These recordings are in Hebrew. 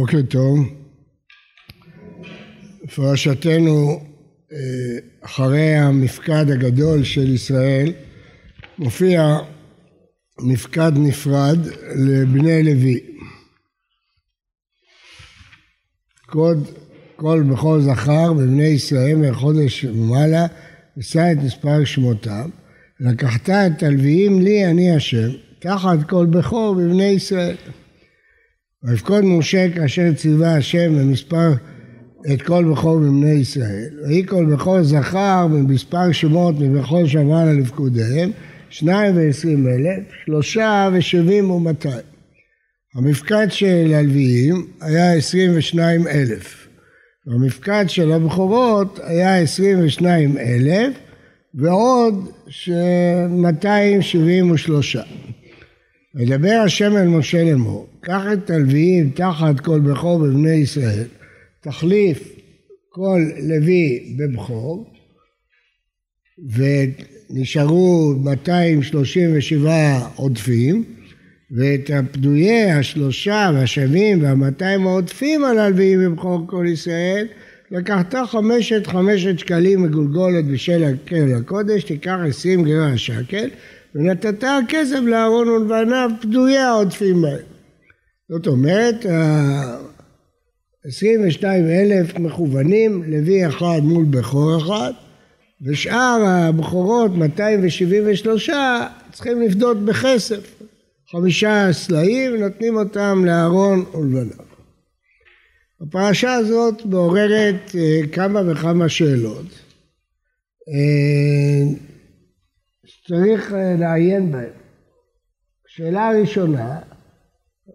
בוקר טוב. פרשתנו אה, אחרי המפקד הגדול של ישראל מופיע מפקד נפרד לבני לוי. קוד כל בכור זכר בבני ישראל מחודש ומעלה ושא את מספר שמותם לקחת את הלוויים לי אני השם תחת כל בכור בבני ישראל ויפקוד משה כאשר ציווה השם במספר את כל בכור בבני ישראל. ויהי כל בכור זכר במספר שמות מבכור שמעלה לפקודיהם, שניים ועשרים אלף, שלושה ושבעים ומאתיים. המפקד של הלוויים היה עשרים ושניים אלף. המפקד של הבכורות היה עשרים ושניים אלף ועוד מאתיים שבעים ושלושה. וידבר השם אל משה לאמור, קח את הלוויים תחת כל בכור בבני ישראל, תחליף כל לוי בבכור, ונשארו 237 עודפים, ואת הפדויי השלושה והשווים והמאתיים העודפים על הלוויים בבכור כל ישראל, לקחת חמשת חמשת שקלים מגולגולת בשל הקרן לקודש, תיקח עשרים גרם השקל, ונתת הכסף לאהרון ולבניו פדויי העודפים בהם. זאת אומרת, 22 אלף מכוונים, לוי אחד מול בכור אחד, ושאר הבכורות, 273, צריכים לפדות בכסף. חמישה סלעים, נותנים אותם לאהרון ולבניו. הפרשה הזאת מעוררת אה, כמה וכמה שאלות. אה, צריך אה, לעיין בהם. שאלה ראשונה,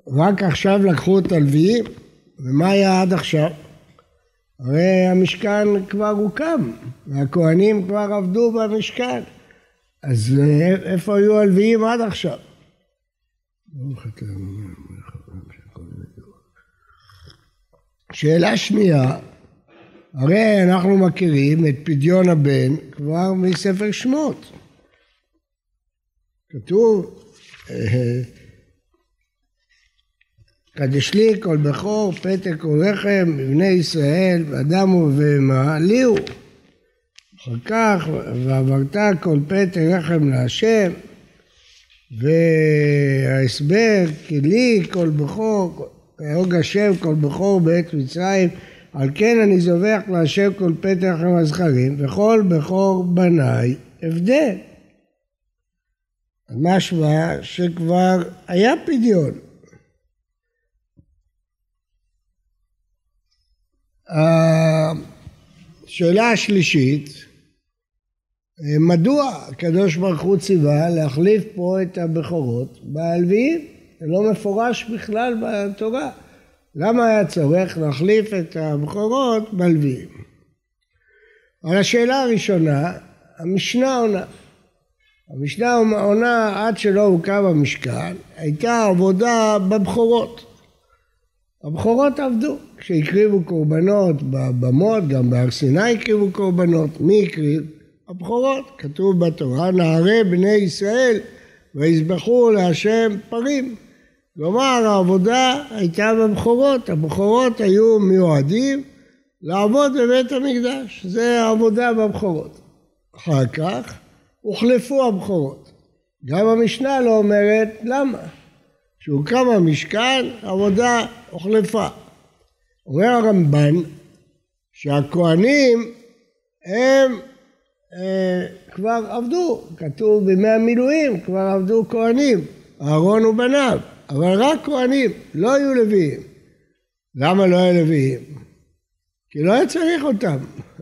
רק עכשיו לקחו את הלוויים, ומה היה עד עכשיו? הרי המשכן כבר הוקם, והכוהנים כבר עבדו במשכן, אז אה, איפה היו הלוויים עד עכשיו? שאלה שנייה, הרי אנחנו מכירים את פדיון הבן כבר מספר שמות. כתוב קדש לי כל בכור פתק ורחם מבני ישראל ואדם ובהמה לי הוא אחר כך ועברת כל פתק רחם להשם וההסבר כי לי כל בכור ויהוג השם כל בכור בעת מצרים על כן אני זובח להשם כל פתק רחם הזכרים וכל בכור בניי הבדל משמע שכבר היה פדיון. השאלה השלישית, מדוע הקדוש ברוך הוא ציווה להחליף פה את הבכורות בלוויים? זה לא מפורש בכלל בתורה. למה היה צורך להחליף את הבכורות בלוויים? על השאלה הראשונה, המשנה עונה. המשנה עונה עד שלא הוקם המשכן, הייתה עבודה בבכורות. הבכורות עבדו, כשהקריבו קורבנות בבמות, גם בהר סיני הקריבו קורבנות, מי הקריב? הבכורות, כתוב בתורה, נערי בני ישראל ויזבחו להשם פרים. כלומר העבודה הייתה בבכורות, הבכורות היו מיועדים לעבוד בבית המקדש, זה העבודה בבכורות. אחר כך הוחלפו הבכורות. גם המשנה לא אומרת למה. כשהוקם המשכן, עבודה הוחלפה. אומר הרמב"ן שהכוהנים הם אה, כבר עבדו, כתוב בימי המילואים כבר עבדו כהנים, אהרון ובניו, אבל רק כהנים, לא היו לוויים. למה לא היו לוויים? כי לא היה צריך אותם.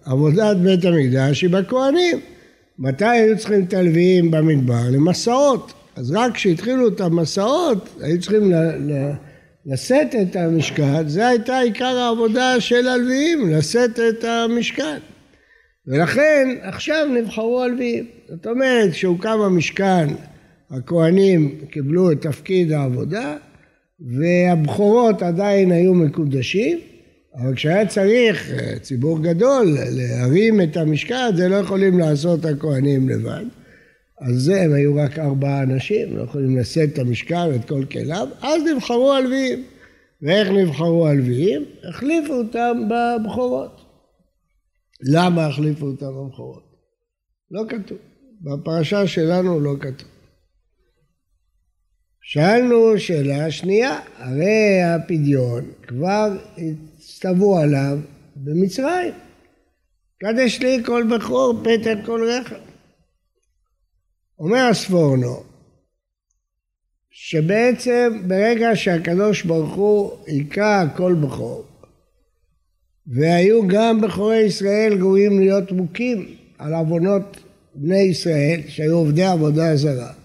עבודת בית המקדש היא בכהנים. מתי היו צריכים את הלוויים במדבר? למסעות. אז רק כשהתחילו את המסעות, היו צריכים לשאת את המשכן, זה הייתה עיקר העבודה של הלוויים, לשאת את המשכן. ולכן עכשיו נבחרו הלוויים. זאת אומרת, כשהוקם המשכן, הכהנים קיבלו את תפקיד העבודה, והבכורות עדיין היו מקודשים, אבל כשהיה צריך אה, ציבור גדול להרים את המשקל, זה לא יכולים לעשות הכהנים לבד. אז זה הם היו רק ארבעה אנשים, לא יכולים לשאת את המשקל ואת כל כליו, אז נבחרו הלוויים. ואיך נבחרו הלוויים? החליפו אותם בבכורות. למה החליפו אותם בבכורות? לא כתוב. בפרשה שלנו לא כתוב. שאלנו שאלה שנייה, הרי הפדיון כבר הצטוו עליו במצרים. קדש לי כל בכור, פטר כל רכב. אומר הספורנו, שבעצם ברגע שהקדוש ברוך הוא היכה כל בכור, והיו גם בכורי ישראל גרועים להיות מוכים על עוונות בני ישראל, שהיו עובדי עבודה זרה.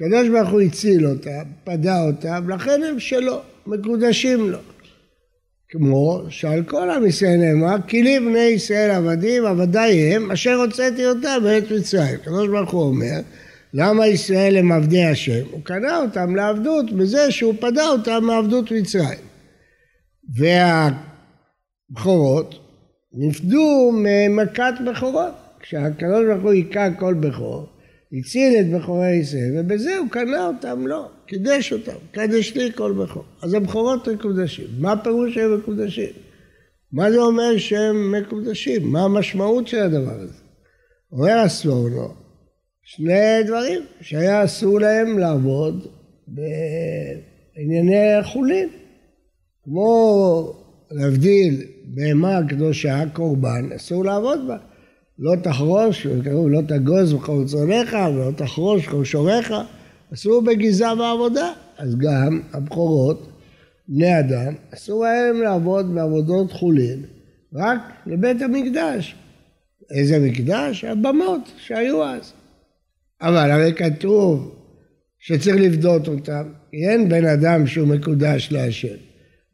הקדוש ברוך הוא הציל אותם, פדה אותם, לכן הם שלו, מקודשים לו. כמו שעל כל עם ישראל נאמר, כי לי בני ישראל עבדים, עבדי הם, אשר הוצאתי אותם בעת מצרים. הקדוש ברוך הוא אומר, למה ישראל הם עבדי השם? הוא קנה אותם לעבדות בזה שהוא פדה אותם מעבדות מצרים. והבכורות נפדו ממכת בכורות. כשהקדוש ברוך הוא היכה כל בכור, הציל את בכורי ישראל, ובזה הוא קנה אותם, לא, קידש אותם, קדש לי כל בכור. אז הבכורות מקודשים. מה הפירוש שהם מקודשים? מה זה אומר שהם מקודשים? מה המשמעות של הדבר הזה? אומר הסבורנו, שני דברים, שהיה אסור להם לעבוד בענייני חולין. כמו להבדיל בהמה קדושה, קורבן, אסור לעבוד בה. לא תחרוש, כתוב לא תגוז בכל צונך ולא תחרוש בכל שוריך, אסור בגיזה ועבודה. אז גם הבכורות, בני אדם, אסור להם לעבוד בעבודות חולין, רק לבית המקדש. איזה מקדש? הבמות שהיו אז. אבל הרי כתוב שצריך לפדות אותם, כי אין בן אדם שהוא מקודש להשם,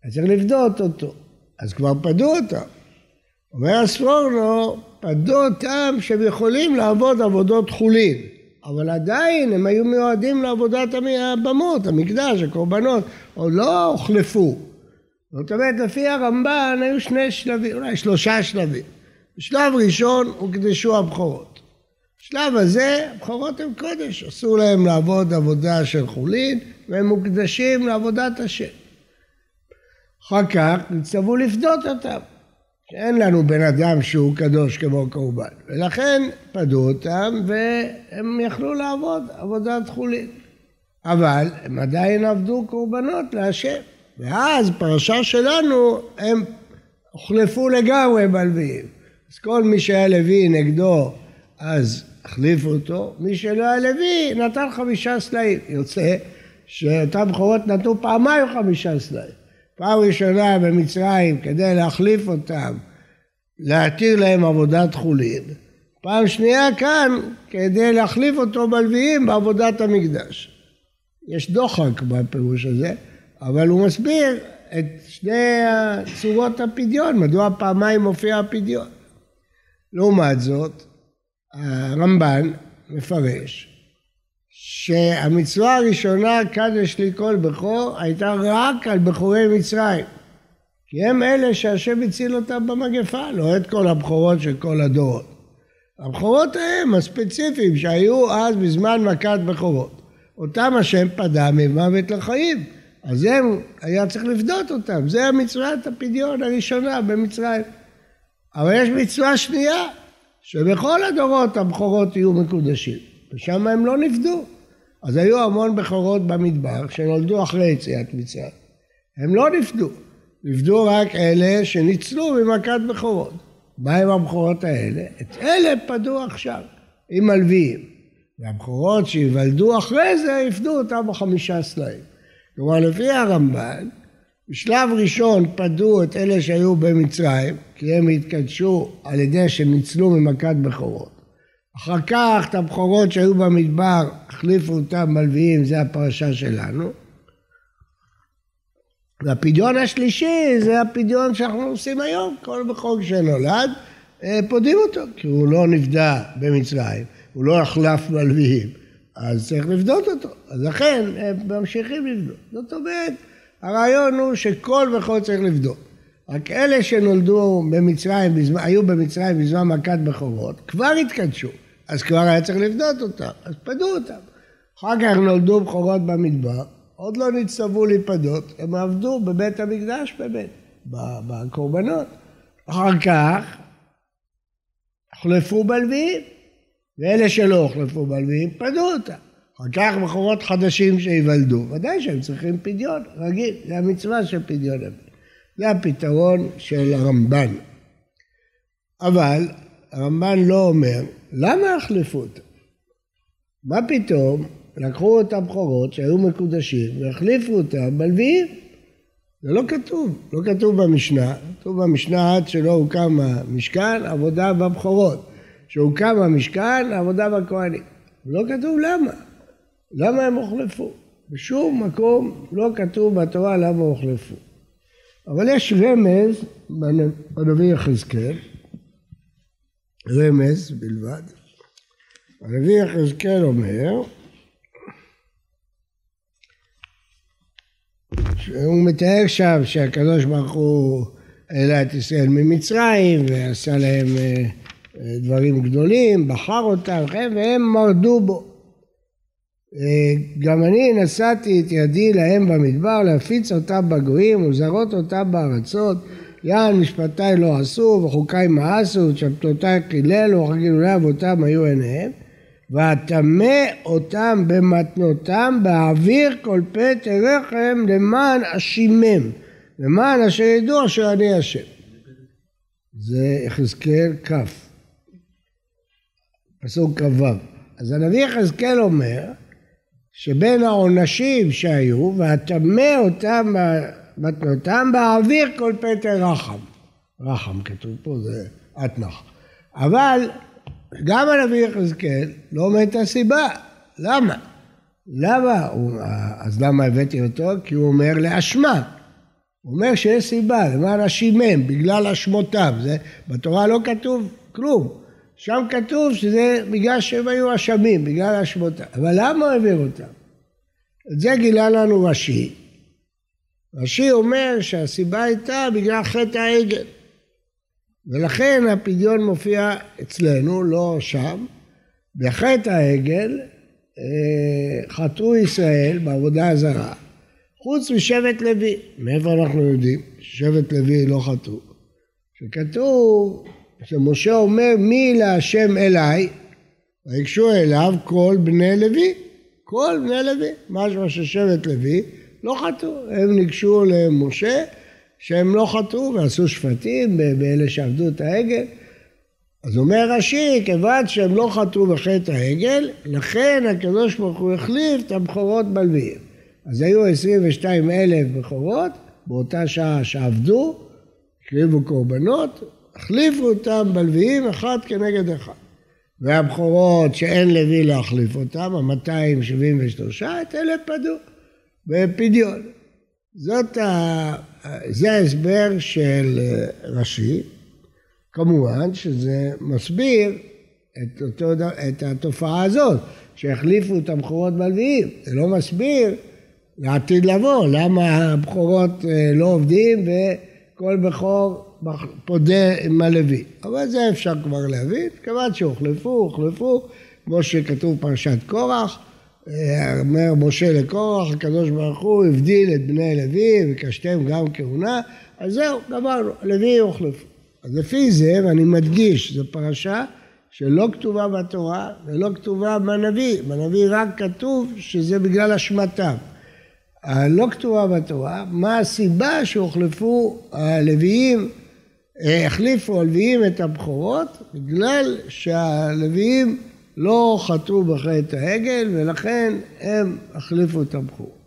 אז צריך לפדות אותו, אז כבר פדו אותם. אומר הספורנו, פדו אותם שהם יכולים לעבוד עבודות חולין, אבל עדיין הם היו מיועדים לעבודת הבמות, המקדש, הקורבנות, עוד לא הוחלפו. זאת אומרת, לפי הרמב"ן היו שני שלבים, אולי שלושה שלבים. בשלב ראשון הוקדשו הבכורות. בשלב הזה הבכורות הן קודש, אסור להם לעבוד עבודה של חולין והם מוקדשים לעבודת השם. אחר כך נצטוו לפדות אותם. שאין לנו בן אדם שהוא קדוש כמו קורבן, ולכן פדו אותם והם יכלו לעבוד עבודת חולין. אבל הם עדיין עבדו קורבנות להשם, ואז פרשה שלנו הם הוחלפו לגמרי בלוויים. אז כל מי שהיה לוי נגדו אז החליפו אותו, מי שלא היה לוי נתן חמישה סלעים. יוצא שאותם בכורות נתנו פעמיים חמישה סלעים. פעם ראשונה במצרים כדי להחליף אותם, להתיר להם עבודת חולין. פעם שנייה כאן כדי להחליף אותו בלוויים בעבודת המקדש. יש דוחק בפירוש הזה, אבל הוא מסביר את שני צורות הפדיון, מדוע פעמיים מופיע הפדיון. לעומת זאת, הרמב"ן מפרש שהמצווה הראשונה, קדש לי כל בכור, הייתה רק על בכורי מצרים. כי הם אלה שהשם הציל אותם במגפה, לא את כל הבכורות של כל הדורות. הבכורות הם הספציפיים שהיו אז בזמן מכת בכורות. אותם השם פדה ממוות לחיים. אז הם, היה צריך לפדות אותם. זה המצוות הפדיון הראשונה במצרים. אבל יש מצווה שנייה, שבכל הדורות הבכורות יהיו מקודשים. ושם הם לא נפדו. אז היו המון בכורות במדבר שנולדו אחרי יציאת מצרים. הם לא נפדו. נפדו רק אלה שניצלו ממכת בכורות. מה עם הבכורות האלה? את אלה פדו עכשיו, עם מלוויים. והבכורות שיוולדו אחרי זה, יפדו אותם בחמישה סלעים. כלומר, לפי הרמב"ן, בשלב ראשון פדו את אלה שהיו במצרים, כי הם התקדשו על ידי שניצלו ממכת בכורות. אחר כך את הבכורות שהיו במדבר, החליפו אותם מלוויים, זה הפרשה שלנו. והפדיון השלישי זה הפדיון שאנחנו עושים היום, כל בחוק שנולד, אה, פודים אותו, כי הוא לא נפדה במצרים, הוא לא החלף מלוויים, אז צריך לפדות אותו, אז לכן הם ממשיכים לבדות. זאת אומרת, הרעיון הוא שכל בכור צריך לבדות. רק אלה שנולדו במצרים, היו במצרים בזמן מכת בכורות, כבר התקדשו, אז כבר היה צריך לבדות אותם, אז פדו אותם. אחר כך נולדו בכורות במדבר, עוד לא נצטוו להיפדות, הם עבדו בבית המקדש באמת, בקורבנות. אחר כך הוחלפו בלוויים, ואלה שלא הוחלפו בלוויים פדו אותם. אחר כך בחורות חדשים שיוולדו, ודאי שהם צריכים פדיון רגיל, זה המצווה של פדיון. זה הפתרון של הרמב"ן. אבל הרמב"ן לא אומר, למה החלפו אותם? מה פתאום לקחו את הבכורות שהיו מקודשים והחליפו אותם בלוויים? זה לא כתוב, לא כתוב במשנה, כתוב במשנה עד שלא הוקם המשכן, עבודה בבכורות. כשהוקם המשכן, עבודה בכהנים. לא כתוב למה. למה הם הוחלפו? בשום מקום לא כתוב בתורה למה הוחלפו. אבל יש רמז בנביא יחזקאל, רמז בלבד. הנביא יחזקאל אומר שהוא מתאר שם שהקדוש ברוך הוא העלה את ישראל ממצרים ועשה להם אה, אה, דברים גדולים, בחר אותם, והם מרדו בו. אה, גם אני נשאתי את ידי להם במדבר להפיץ אותם בגויים ולזרות אותם בארצות יען משפטיי לא עשו וחוקיי מאסו ושבתותיי קיללו וכגילולי אבותם היו עיניהם. ואטמא אותם במתנותם באוויר כל פת רחם למען אשימם למען אשר ידעו אשר אני השם. זה יחזקאל כ' פסוק כ"ו. אז הנביא יחזקאל אומר שבין העונשים שהיו, והטמא אותם מתנותם באוויר כל פטר רחם. רחם כתוב פה, זה אתנח. אבל גם הנביא יחזקאל לא אומר את הסיבה. למה? למה? אז למה הבאתי אותו? כי הוא אומר לאשמה. הוא אומר שיש סיבה, למען אשימם, בגלל אשמותיו. זה, בתורה לא כתוב כלום. שם כתוב שזה בגלל שהם היו אשמים, בגלל אשמותם. אבל למה הוא העביר אותם? את זה גילה לנו רש"י. רש"י אומר שהסיבה הייתה בגלל חטא העגל. ולכן הפדיון מופיע אצלנו, לא שם. בחטא העגל אה, חטאו ישראל בעבודה הזרה, חוץ משבט לוי. מאיפה אנחנו יודעים ששבט לוי לא חטאו? שכתוב שמשה אומר מי להשם אליי, ויגשו אליו כל בני לוי, כל בני לוי, משמע ששבט לוי לא חטאו, הם ניגשו למשה שהם לא חטאו ועשו שפטים באלה שעבדו את העגל. אז אומר רש"י, כיוון שהם לא חטאו בחטא העגל, לכן הקדוש ברוך הוא החליף את הבכורות בלוויים. אז היו 22 אלף בכורות באותה שעה שעבדו, הקריבו קורבנות, החליפו אותם בלוויים אחד כנגד אחד. והבכורות שאין לוי להחליף אותם, ה-273, את אלה פדו בפדיון. זאת ה... זה ההסבר של רש"י, כמובן שזה מסביר את, אותו, את התופעה הזאת, שהחליפו את הבכורות בלוויים, זה לא מסביר לעתיד לבוא, למה הבכורות אה, לא עובדים וכל בכור פודה עם הלוי. אבל זה אפשר כבר להבין, כיוון שהוחלפו, הוחלפו, כמו שכתוב פרשת קורח, אה, אומר משה לקורח, הקדוש ברוך הוא הבדיל את בני לוי וקשתם גם כהונה, אז זהו, גמרנו, לוי הוחלפו. אז לפי זה, ואני מדגיש, זו פרשה שלא כתובה בתורה ולא כתובה בנביא, בנביא רק כתוב שזה בגלל אשמתם. הלא כתובה בתורה, מה הסיבה שהוחלפו הלוויים החליפו הלוויים את הבכורות בגלל שהלוויים לא חטאו בחטא העגל ולכן הם החליפו את הבכורות.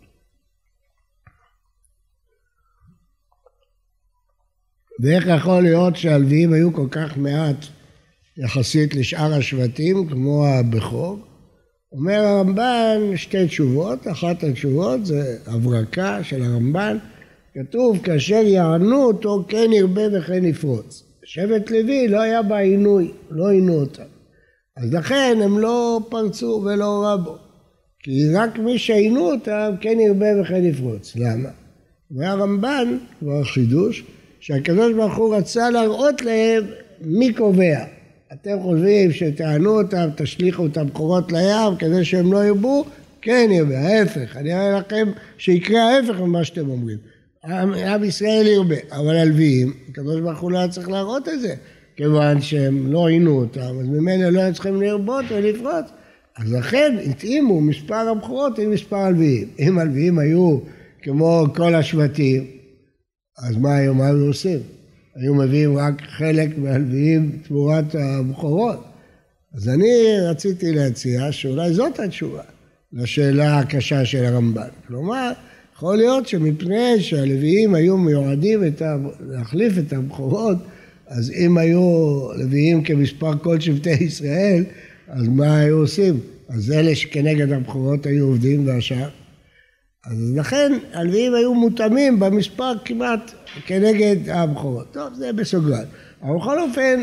ואיך יכול להיות שהלוויים היו כל כך מעט יחסית לשאר השבטים כמו הבכור? אומר הרמב"ן שתי תשובות, אחת התשובות זה הברקה של הרמב"ן כתוב, כאשר יענו אותו כן ירבה וכן יפרוץ. שבט לוי לא היה בה עינוי, לא עינו אותם. אז לכן הם לא פרצו ולא רבו. כי רק מי שעינו אותם כן ירבה וכן יפרוץ. למה? והרמב"ן, כבר חידוש, שהקדוש ברוך הוא רצה להראות להם מי קובע. אתם חושבים שתענו אותם, תשליכו את המקורות לים כדי שהם לא ירבו? כן ירבה, ההפך, אני אראה לכם שיקרה ההפך ממה שאתם אומרים. עם, עם ישראל ירבה, אבל הלוויים, הקדוש ברוך הוא לא היה צריך להראות את זה, כיוון שהם לא עינו אותם, אז ממילא לא היו צריכים לרבות ולפרוץ. אז לכן התאימו מספר הבכורות עם מספר הלוויים. אם הלוויים היו כמו כל השבטים, אז מה היום מה היו עושים? היו מביאים רק חלק מהלוויים תמורת הבכורות. אז אני רציתי להציע שאולי זאת התשובה לשאלה הקשה של הרמב"ן. כלומר, יכול להיות שמפני שהלוויים היו מיועדים את ה... להחליף את הבכורות, אז אם היו לוויים כמספר כל שבטי ישראל, אז מה היו עושים? אז אלה שכנגד הבכורות היו עובדים והשאר. אז לכן הלוויים היו מותאמים במספר כמעט כנגד הבכורות. טוב, זה בסוגריים. אבל בכל אופן,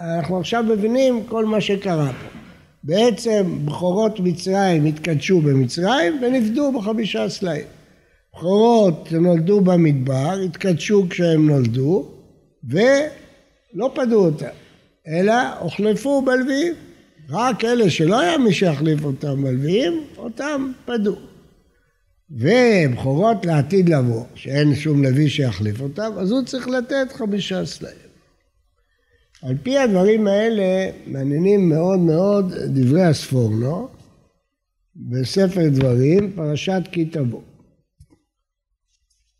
אנחנו עכשיו מבינים כל מה שקרה פה. בעצם בכורות מצרים התקדשו במצרים ונפדו בחמישה סלעים. בכורות נולדו במדבר, התקדשו כשהם נולדו ולא פדו אותם, אלא הוחלפו בלוויים. רק אלה שלא היה מי שיחליף אותם בלוויים, אותם פדו. ובכורות לעתיד לבוא, שאין שום לוי שיחליף אותם, אז הוא צריך לתת חמישה סלעים. על פי הדברים האלה מעניינים מאוד מאוד דברי הספורנו בספר דברים, פרשת כי תבוא.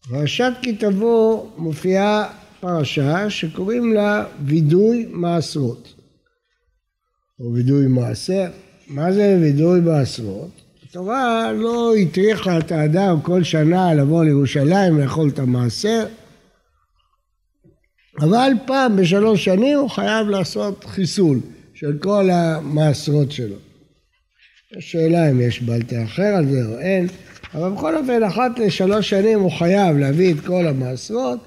פרשת כי תבוא מופיעה פרשה שקוראים לה וידוי מעשרות, או וידוי מעשר. מה זה וידוי מעשרות? התורה לא הטריחה את האדם כל שנה לבוא לירושלים לאכול את המעשר, אבל פעם בשלוש שנים הוא חייב לעשות חיסול של כל המעשרות שלו. יש שאלה אם יש בלטה אחר על זה או אין, אבל בכל אופן אחת לשלוש שנים הוא חייב להביא את כל המעשרות,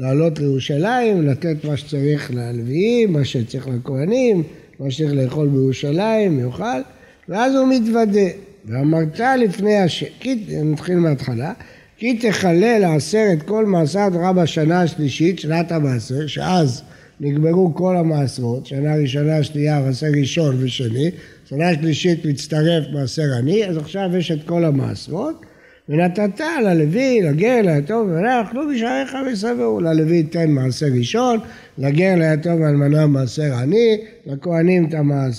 לעלות לירושלים, לתת מה שצריך ללוויים, מה שצריך לכהנים, מה שצריך לאכול בירושלים, יאכל, ואז הוא מתוודה. ואמרת לפני השם, נתחיל מההתחלה, כי תחלל עשרת כל מעשר תורה בשנה השלישית, שנת המעשר, שאז נגמרו כל המעשרות, שנה ראשונה, שנייה, מעשר ראשון ושני, שנה שלישית מצטרף מעשר עני, אז עכשיו יש את כל המעשרות, ונתת ללוי, לגר, ליתום ולמנה, אכלו בשעריך וסברו. ללוי תן מעשר ראשון, לגר, ליתום ולמנה מעשר עני, לכהנים את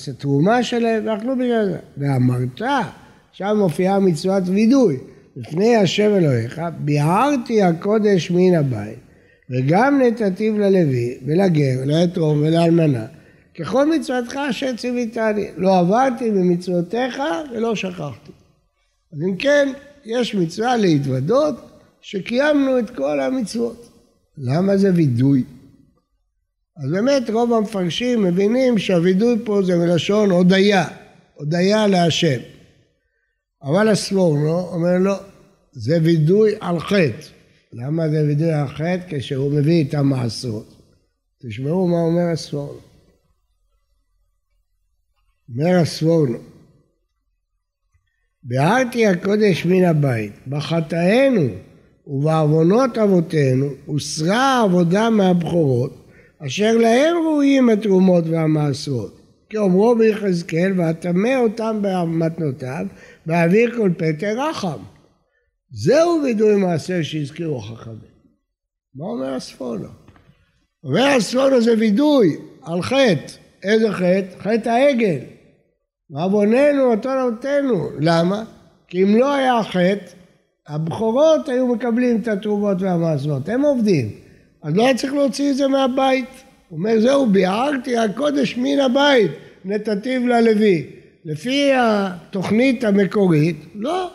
התרומה שלהם, ואכלו בשעריך. ואמרת, שם מופיעה מצוות וידוי. לפני השם אלוהיך, ביערתי הקודש מן הבית, וגם נתתיו ללוי, ולגר, ליתום ולאלמנה, ככל מצוותך אשר ציוויתני, לא עברתי במצוותיך ולא שכחתי. אז אם כן, יש מצווה להתוודות שקיימנו את כל המצוות. למה זה וידוי? אז באמת רוב המפרשים מבינים שהווידוי פה זה מלשון הודיה, הודיה להשם. אבל הספורנו אומר לו, זה וידוי על חטא. למה זה וידוי על חטא? כשהוא מביא את המעשרות. תשמעו מה אומר הספורנו. אומר הספורנו, ביארתי הקודש מן הבית, בחטאינו ובעוונות אבותינו הוסרה העבודה מהבכורות, אשר להם ראויים התרומות והמעשרות. כי אומרו ביחזקאל, ואטמא אותם במתנותיו, ואעביר כל פטר רחם. זהו וידוי מעשה שהזכירו חכמים. מה אומר הספונו? אומר הספונו זה וידוי על חטא. איזה חטא? חטא העגל. ועווננו אותו נותנו. למה? כי אם לא היה חטא, הבכורות היו מקבלים את התרומות והמעשרות. הם עובדים. אז לא היה צריך להוציא את זה מהבית. הוא אומר, זהו, ביערתי הקודש מן הבית, נתתיו ללוי. לפי התוכנית המקורית, לא,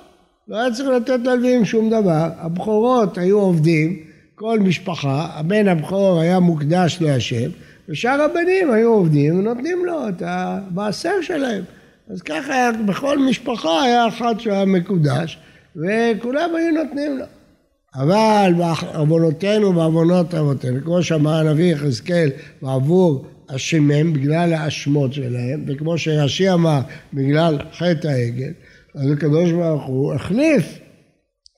לא היה צריך לתת ללווים שום דבר. הבכורות היו עובדים, כל משפחה, הבן הבכור היה מוקדש להשם, ושאר הבנים היו עובדים ונותנים לו את המעשר שלהם. אז ככה היה, בכל משפחה היה אחד שהיה מקודש, וכולם היו נותנים לו. אבל בעוונותינו ובעוונות אבותינו, כמו שאמר הנביא יחזקאל, בעבור אשמים בגלל האשמות שלהם, וכמו שרש"י אמר, בגלל חטא העגל, אז הקדוש ברוך הוא החליף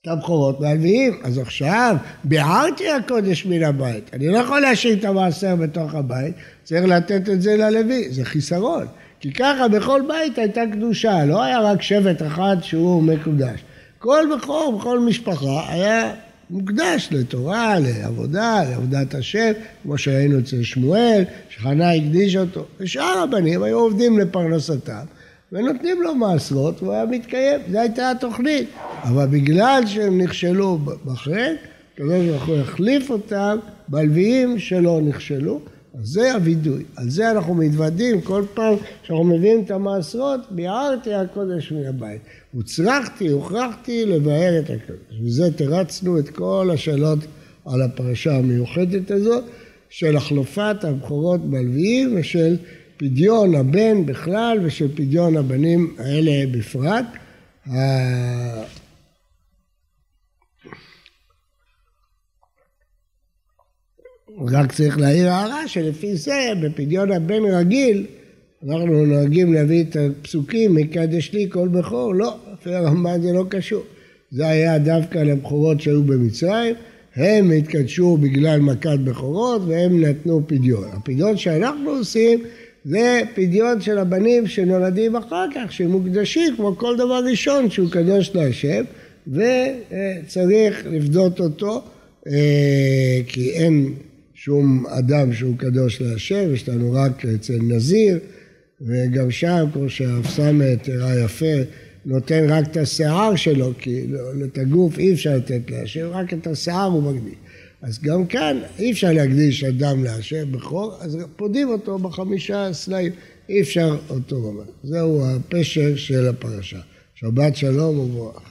את הבכורות מהלוויים. אז עכשיו ביערתי הקודש מן הבית. אני לא יכול להשאיר את המעשר בתוך הבית, צריך לתת את זה ללוי, זה חיסרון. כי ככה בכל בית הייתה קדושה, לא היה רק שבט אחד שהוא מקודש. כל בכור, בכל משפחה היה מוקדש לתורה, לעבודה, לעבודת השם, כמו שראינו אצל שמואל, שחנה הקדיש אותו, ושאר הבנים היו עובדים לפרנסתם, ונותנים לו מעשרות והוא היה מתקיים, זו הייתה התוכנית. אבל בגלל שהם נכשלו בחטא, הקדוש ברוך הוא החליף אותם בלוויים שלא נכשלו, זה הווידוי, על זה אנחנו מתוודים כל פעם שאנחנו מביאים את המעשרות, ביערתי הקודש מן הבית. הוצרכתי, הוכרחתי לבאר את הקודש. וזה תרצנו את כל השאלות על הפרשה המיוחדת הזאת, של החלופת הבכורות בלוויים ושל פדיון הבן בכלל ושל פדיון הבנים האלה בפרט. רק צריך להעיר הערה שלפי זה בפדיון הבן רגיל אנחנו נוהגים להביא את הפסוקים מקדש לי כל בכור, לא, לפי הרמב"ן זה לא קשור. זה היה דווקא לבכורות שהיו במצרים, הם התקדשו בגלל מכת בכורות והם נתנו פדיון. הפדיון שאנחנו עושים זה פדיון של הבנים שנולדים אחר כך, שמוקדשים כמו כל דבר ראשון שהוא קדוש להשם וצריך לפדות אותו אה, כי אין שום אדם שהוא קדוש להשם, יש לנו רק אצל נזיר, וגם שם, כמו שהרב סמט תראה יפה, נותן רק את השיער שלו, כי את הגוף אי אפשר לתת להשם, רק את השיער הוא מקדיש. אז גם כאן אי אפשר להקדיש אדם להשם בכור, אז פודים אותו בחמישה סלעים, אי אפשר אותו ממש. זהו הפשר של הפרשה. שבת שלום וברוך.